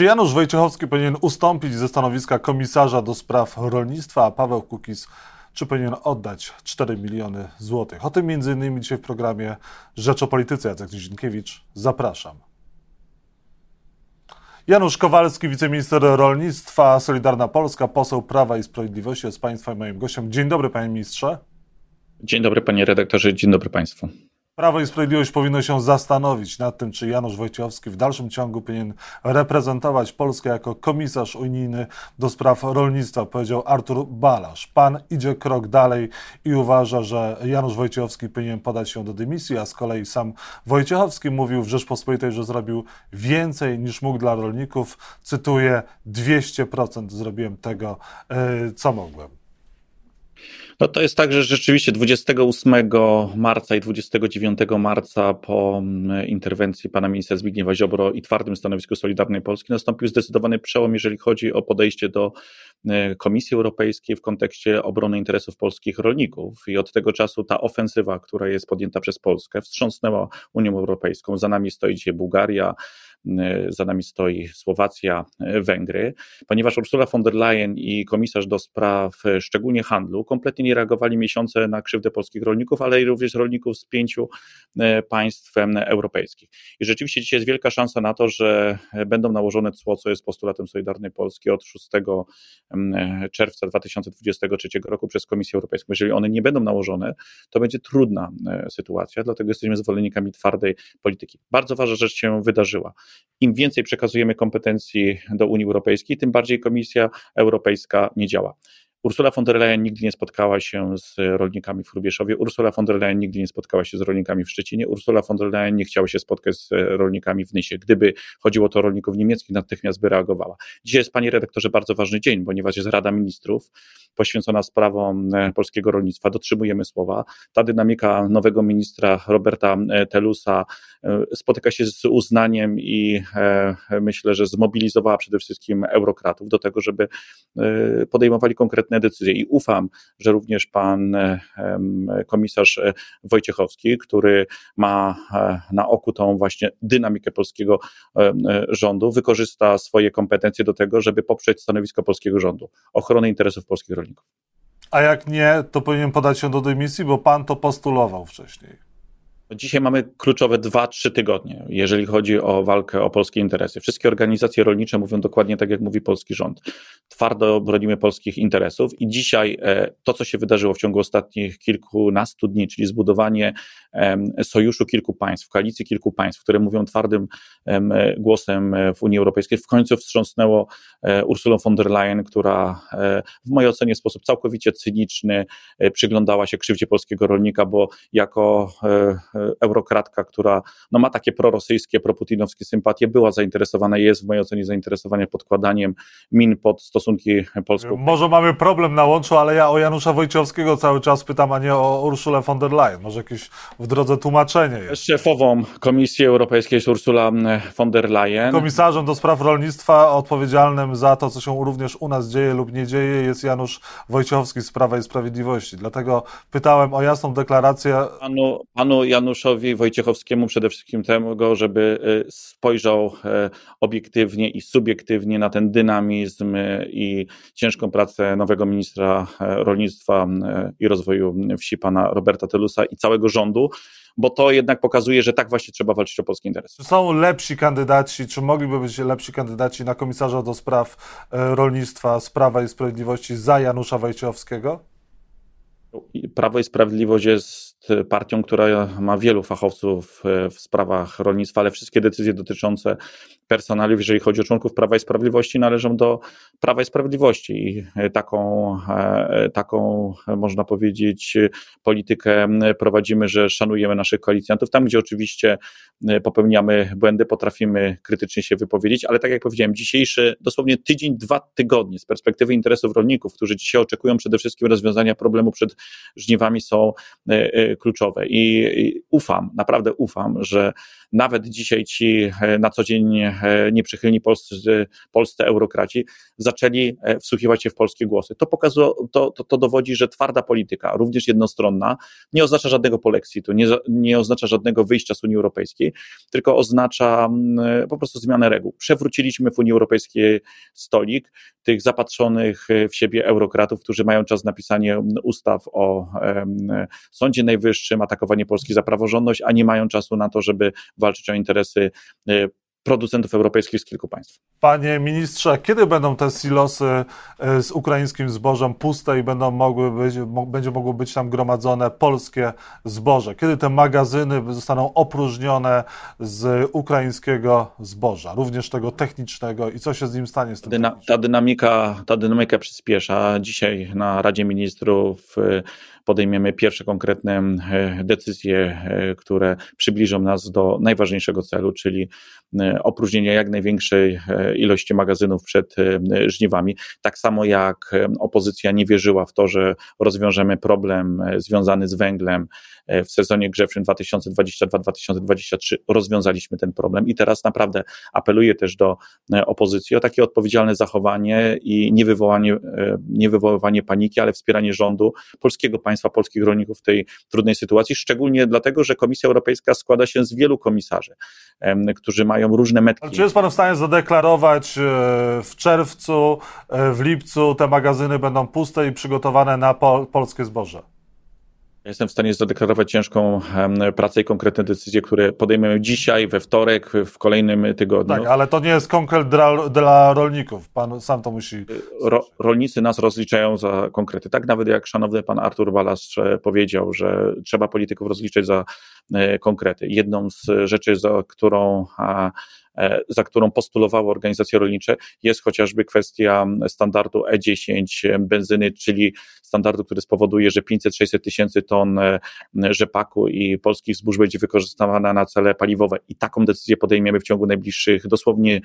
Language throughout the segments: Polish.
Czy Janusz Wojciechowski powinien ustąpić ze stanowiska komisarza do spraw rolnictwa, a Paweł Kukiz czy powinien oddać 4 miliony złotych? O tym między innymi dzisiaj w programie Rzecz o Polityce. Jacek Nizinkiewicz, zapraszam. Janusz Kowalski, wiceminister rolnictwa, Solidarna Polska, poseł Prawa i Sprawiedliwości jest Państwa moim gościem. Dzień dobry, panie ministrze. Dzień dobry, panie redaktorze, dzień dobry państwu. Prawo i Sprawiedliwość powinno się zastanowić nad tym, czy Janusz Wojciechowski w dalszym ciągu powinien reprezentować Polskę jako komisarz unijny do spraw rolnictwa, powiedział Artur Balasz. Pan idzie krok dalej i uważa, że Janusz Wojciechowski powinien podać się do dymisji, a z kolei sam Wojciechowski mówił w Rzeczpospolitej, że zrobił więcej niż mógł dla rolników. Cytuję: 200% zrobiłem tego, e, co mogłem. No to jest tak, że rzeczywiście 28 marca i 29 marca po mm, interwencji pana ministra Zbigniewa Ziobro i twardym stanowisku Solidarnej Polski nastąpił zdecydowany przełom, jeżeli chodzi o podejście do e, Komisji Europejskiej w kontekście obrony interesów polskich rolników. I od tego czasu ta ofensywa, która jest podjęta przez Polskę, wstrząsnęła Unią Europejską. Za nami stoi dzisiaj Bułgaria, za nami stoi Słowacja, e, Węgry, ponieważ Ursula von der Leyen i komisarz do spraw e, szczególnie handlu kompletnie nie reagowali miesiące na krzywdę polskich rolników, ale i również rolników z pięciu państw europejskich. I rzeczywiście dzisiaj jest wielka szansa na to, że będą nałożone cło, co jest postulatem Solidarnej Polski od 6 czerwca 2023 roku przez Komisję Europejską. Jeżeli one nie będą nałożone, to będzie trudna sytuacja, dlatego jesteśmy zwolennikami twardej polityki. Bardzo ważna rzecz się wydarzyła. Im więcej przekazujemy kompetencji do Unii Europejskiej, tym bardziej Komisja Europejska nie działa. Ursula von der Leyen nigdy nie spotkała się z rolnikami w Hrubieszowie, Ursula von der Leyen nigdy nie spotkała się z rolnikami w Szczecinie, Ursula von der Leyen nie chciała się spotkać z rolnikami w Nysie. Gdyby chodziło to o rolników niemieckich, natychmiast by reagowała. Dzisiaj jest, panie redaktorze, bardzo ważny dzień, ponieważ jest Rada Ministrów poświęcona sprawom e, polskiego rolnictwa. Dotrzymujemy słowa. Ta dynamika nowego ministra Roberta e, Telusa e, spotyka się z uznaniem i myślę, że zmobilizowała przede wszystkim eurokratów do tego, żeby podejmowali konkretne konkretne decyzje i ufam, że również pan e, komisarz e, Wojciechowski, który ma e, na oku tą właśnie dynamikę polskiego rządu, wykorzysta swoje kompetencje do tego, żeby poprzeć stanowisko polskiego rządu, ochronę interesów polskich rolników. A jak nie, to powinien podać się do dymisji, bo pan to postulował wcześniej. Dzisiaj mamy kluczowe 2-3 tygodnie, jeżeli chodzi o walkę o polskie interesy. Wszystkie organizacje rolnicze mówią dokładnie tak, jak mówi polski rząd. Twardo bronimy polskich interesów i dzisiaj e, to, co się wydarzyło w ciągu ostatnich kilkunastu dni, czyli zbudowanie sojuszu kilku państw, koalicji kilku państw, które mówią twardym głosem w Unii Europejskiej, w końcu wstrząsnęło e, Ursulą von der Leyen, która e, w mojej ocenie w sposób całkowicie cyniczny przyglądała się krzywdzie polskiego rolnika, bo jako eurokratka, która no, ma takie prorosyjskie, proputinowskie sympatie, była zainteresowana i jest w mojej ocenie zainteresowana podkładaniem min pod stosunki polsko Może mamy problem na łączu, ale ja o Janusza Wojciechowskiego cały czas pytam, a nie o Ursulę von der Leyen. Może jakieś w drodze tłumaczenie jest. Szefową Komisji Europejskiej jest Ursula von der Leyen. Komisarzem do spraw rolnictwa odpowiedzialnym za to, co się również u nas dzieje lub nie dzieje, jest Janusz Wojciechowski z Prawa i Sprawiedliwości. Dlatego pytałem o jasną deklarację. Panu, panu Januszowi Januszowi Wojciechowskiemu przede wszystkim tego, żeby y, spojrzał e, obiektywnie i subiektywnie na ten dynamizm y, i ciężką pracę nowego ministra e, rolnictwa e, i rozwoju wsi, pana Roberta Telusa i całego rządu, bo to jednak pokazuje, że tak właśnie trzeba walczyć o polskie interesy. Czy są lepsi kandydaci, czy mogliby być lepsi kandydaci na komisarza do spraw rolnictwa z Prawa i Sprawiedliwości za Janusza Wojciechowskiego? Prawo i Sprawiedliwość jest partią, która ma wielu fachowców w sprawach rolnictwa, ale wszystkie decyzje dotyczące personaliów, jeżeli chodzi o członków Prawa i Sprawiedliwości, należą do Prawa i Sprawiedliwości. I taką, e, taką, można powiedzieć, politykę prowadzimy, że szanujemy naszych koalicjantów. Tam, gdzie oczywiście popełniamy błędy, potrafimy krytycznie się wypowiedzieć, ale tak jak powiedziałem, dzisiejszy dosłownie tydzień, dwa tygodnie z perspektywy interesów rolników, którzy dzisiaj oczekują przede wszystkim rozwiązania problemu przed żniwami są kluczowe. I ufam, naprawdę ufam, że nawet dzisiaj ci na co dzień nieprzychylni polscy, polscy eurokraci zaczęli wsłuchiwać się w polskie głosy. To pokazuje, to, to, to dowodzi, że twarda polityka, również jednostronna, nie oznacza żadnego polexitu, nie, nie oznacza żadnego wyjścia z Unii Europejskiej, tylko oznacza mm, po prostu zmianę reguł. Przewróciliśmy w Unii Europejskiej stolik tych zapatrzonych w siebie eurokratów, którzy mają czas na pisanie ustaw o Sądzie Najwyższym, atakowanie Polski za praworządność, a nie mają czasu na to, żeby walczyć o interesy e, producentów europejskich z kilku państw. Panie ministrze, kiedy będą te silosy e, z ukraińskim zbożem puste i będą mogły być, będzie mogło być tam gromadzone polskie zboże? Kiedy te magazyny zostaną opróżnione z ukraińskiego zboża, również tego technicznego i co się z nim stanie? Z tym Dyna, ta, dynamika, ta dynamika przyspiesza. Dzisiaj na Radzie Ministrów e, podejmiemy pierwsze konkretne e, decyzje, które przybliżą nas do najważniejszego celu, czyli opróżnienia jak największej ilości magazynów przed e, żniwami. Tak samo jak e, opozycja nie wierzyła w to, że rozwiążemy problem e, związany z węglem w sezonie grzewczym 2022-2023, rozwiązaliśmy ten problem i teraz naprawdę apeluję też do opozycji o takie odpowiedzialne zachowanie i nie, wywołanie, nie wywoływanie paniki, ale wspieranie rządu, polskiego państwa, polskich rolników w tej trudnej sytuacji, szczególnie dlatego, że Komisja Europejska składa się z wielu komisarzy, którzy mają różne metki. Ale czy jest Pan w stanie zadeklarować, E, w czerwcu, e, w lipcu te magazyny będą puste i przygotowane na pol polskie zboże. Jestem w stanie zadeklarować ciężką pracę i konkretne decyzje, które podejmiemy dzisiaj, we wtorek, w kolejnym tygodniu. Tak, ale to nie jest konkret dla, dla rolników. Pan sam to musi. Ro, rolnicy nas rozliczają za konkrety. Tak nawet jak szanowny pan Artur Balas powiedział, że trzeba polityków rozliczyć za e, konkrety. Jedną z rzeczy, za którą E, za którą postulowały organizacje rolnicze, jest chociażby kwestia standardu E10 benzyny, czyli standardu, który spowoduje, że 500-600 tysięcy ton e, rzepaku i polskich zbóż będzie wykorzystywana na cele paliwowe. I taką decyzję podejmiemy w ciągu najbliższych dosłownie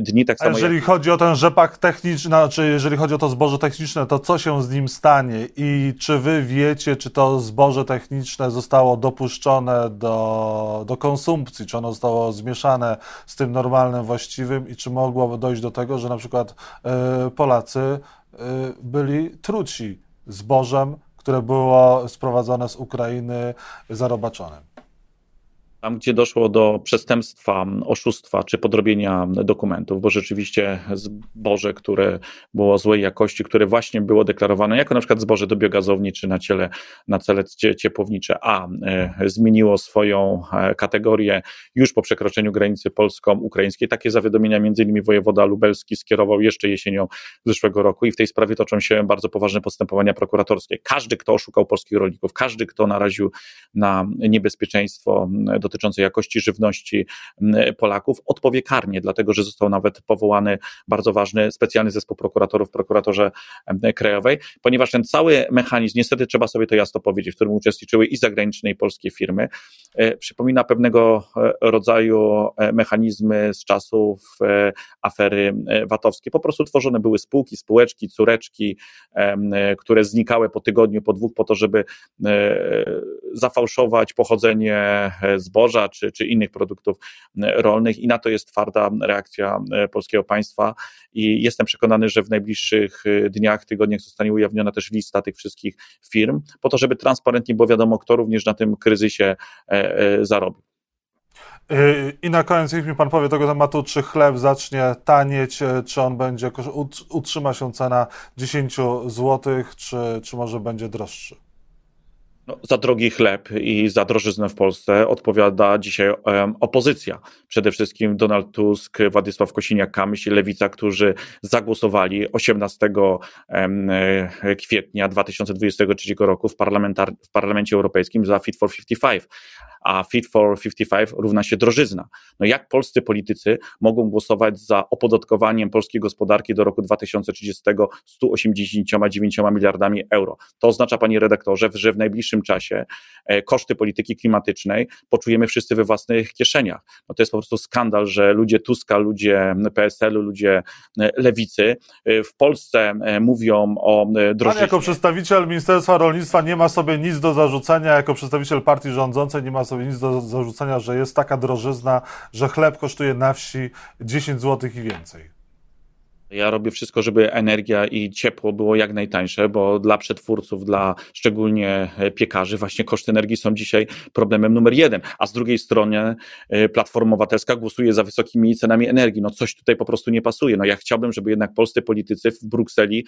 dni. Tak samo A jeżeli jak... chodzi o ten rzepak techniczny, znaczy jeżeli chodzi o to zboże techniczne, to co się z nim stanie i czy wy wiecie, czy to zboże techniczne zostało dopuszczone do, do konsumpcji, czy ono zostało zmieszane z tym normalnym, właściwym i czy mogłoby dojść do tego, że na przykład y, Polacy y, byli truci zbożem, które było sprowadzone z Ukrainy zarobaczonym. Tam, gdzie doszło do przestępstwa, oszustwa czy podrobienia dokumentów, bo rzeczywiście zboże, które było złej jakości, które właśnie było deklarowane jako na przykład zboże do biogazowni czy na, ciele, na cele ciepłownicze, a e, zmieniło swoją e, kategorię już po przekroczeniu granicy polsko-ukraińskiej. Takie zawiadomienia między innymi wojewoda lubelski skierował jeszcze jesienią zeszłego roku i w tej sprawie toczą się bardzo poważne postępowania prokuratorskie. Każdy, kto oszukał polskich rolników, każdy, kto naraził na niebezpieczeństwo do dotyczącej jakości żywności Polaków odpowie karnie, dlatego że został nawet powołany bardzo ważny specjalny zespół prokuratorów w prokuratorze krajowej, ponieważ ten cały mechanizm, niestety trzeba sobie to jasno powiedzieć, w którym uczestniczyły i zagraniczne i polskie firmy, e, przypomina pewnego e, rodzaju e, mechanizmy z czasów afery VAT-owskiej. Po prostu tworzone były spółki, spółeczki, córeczki, które znikały po tygodniu, po dwóch, po to, żeby zafałszować pochodzenie zboża, zboża czy, czy innych produktów e, rolnych i na to jest twarda reakcja e, polskiego państwa i jestem przekonany, że w najbliższych e, dniach, tygodniach zostanie ujawniona też lista tych wszystkich firm, po to, żeby transparentnie było wiadomo, kto również na tym kryzysie zarobił. I na koniec, niech mi pan powie tego tematu, czy chleb zacznie tanieć, czy on będzie, utrzyma się cena 10 zł, czy, czy może będzie droższy? No, za drogi chleb i za drożyznę w Polsce odpowiada dzisiaj opozycja. Przede wszystkim Donald Tusk, Władysław Kosiniak-Kamyś i Lewica, którzy zagłosowali 18 um, kwietnia 2023 roku w, w Parlamencie Europejskim za Fit for 55. a Fit for 55 równa się drożyzna. No jak polscy politycy mogą głosować za opodatkowaniem polskiej gospodarki do roku 2030 189 miliardami euro? To oznacza, panie redaktorze, że w najbliższym czasie e, koszty polityki klimatycznej poczujemy wszyscy we własnych kieszeniach. No to jest po prostu skandal, że ludzie Tuska, ludzie PSL-u, ludzie e, lewicy e, w Polsce mówią o drożyźnie. Pan jako przedstawiciel Ministerstwa Rolnictwa nie ma sobie nic do zarzucenia, jako przedstawiciel partii rządzącej nie ma sobie nic do zarzucenia, że jest taka drożyzna, że chleb kosztuje na wsi 10 zł i więcej. Ja robię wszystko, żeby energia i ciepło było jak najtańsze, bo dla przetwórców, dla szczególnie e, piekarzy, właśnie koszty energii są dzisiaj problemem numer jeden. A z drugiej strony e, Platforma Obywatelska głosuje za wysokimi cenami energii. No coś tutaj po prostu nie pasuje. No ja chciałbym, żeby jednak polscy politycy w Brukseli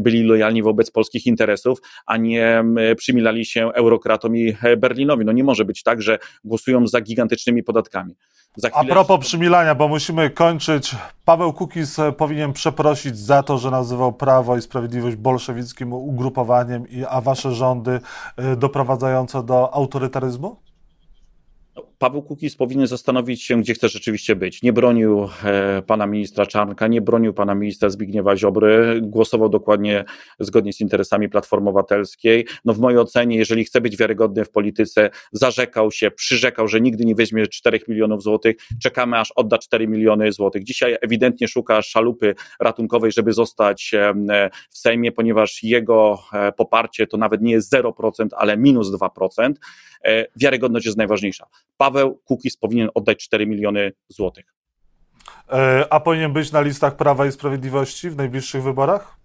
byli lojalni wobec polskich interesów, a nie przymilali się eurokratom i e, Berlinowi. No nie może być tak, że głosują za gigantycznymi podatkami. A propos przymilania, bo musimy kończyć. Paweł Kukiz powinien przeprosić za to, że nazywał Prawo i Sprawiedliwość bolszewickim ugrupowaniem, a wasze rządy y, doprowadzające do autorytaryzmu? Paweł Kukiz powinien zastanowić się, gdzie chce rzeczywiście być. Nie bronił e, pana ministra Czarnka, nie bronił pana ministra Zbigniewa Ziobry, głosował dokładnie zgodnie z interesami Platformy Obywatelskiej. No w mojej ocenie, jeżeli chce być wiarygodny w polityce, zarzekał się, przyrzekał, że nigdy nie weźmie 4 milionów złotych. Czekamy, aż odda 4 miliony złotych. Dzisiaj ewidentnie szuka szalupy ratunkowej, żeby zostać e, w Sejmie, ponieważ jego e, poparcie to nawet nie jest 0%, ale minus 2%. E, wiarygodność jest najważniejsza. Paweł Kukiz powinien oddać 4 miliony złotych. E, a powinien być na listach Prawa i Sprawiedliwości w najbliższych wyborach?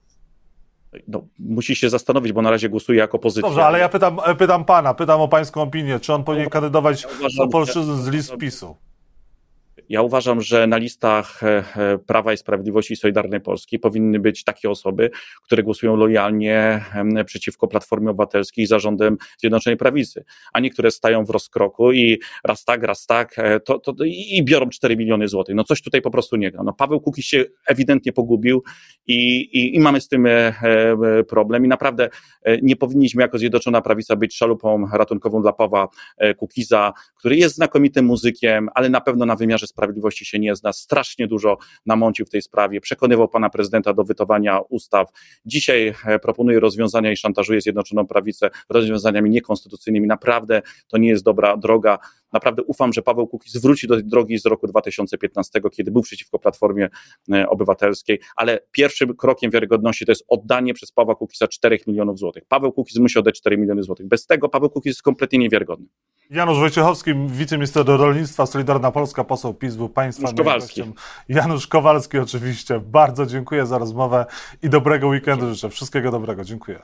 No, musi się zastanowić, bo na razie głosuje jako opozycja. Dobrze, ale ja pytam, e, pytam pana, pytam o pańską opinię. Czy on powinien kandydować ja uważam, z list PiSu? Ja uważam, że na listach e, e, Prawa i Sprawiedliwości i Solidarnej Polski powinny być takie osoby, które głosują lojalnie przeciwko Platformie Obywatelskiej i zarządem Zjednoczonej Prawicy, a niektóre stają w rozkroku i raz tak, raz tak, e, to, to, i biorą 4 miliony złotych. No coś tutaj po prostu nie gra. No Paweł Kukiz się ewidentnie pogubił i, i, i mamy z tym problem i naprawdę nie powinniśmy jako Zjednoczona Prawica być szalupą ratunkową dla Pawła Kukiza, który jest znakomitym muzykiem, ale na pewno na wymiarze Sprawiedliwości się nie zna, strasznie dużo namącił w tej sprawie, przekonywał pana prezydenta do wytowania ustaw. Dzisiaj e, proponuje rozwiązania i szantażuje Zjednoczoną Prawicę rozwiązaniami niekonstytucyjnymi. Naprawdę to nie jest dobra droga. Naprawdę ufam, że Paweł Kukiz wróci do tej drogi z roku 2015, kiedy był przeciwko Platformie e, Obywatelskiej, ale pierwszym krokiem wiarygodności to jest oddanie przez Pawła Kukiza 4 milionów złotych. Paweł Kukiz musi oddać 4 miliony złotych. Bez tego Paweł Kukiz jest kompletnie niewiarygodny. Janusz Wojciechowski, wiceminister rolnictwa, Solidarna Polska, poseł PiS był Państwa Janusz Kowalski. Janusz Kowalski oczywiście. Bardzo dziękuję za rozmowę i dobrego weekendu życzę. Wszystkiego dobrego. Dziękuję.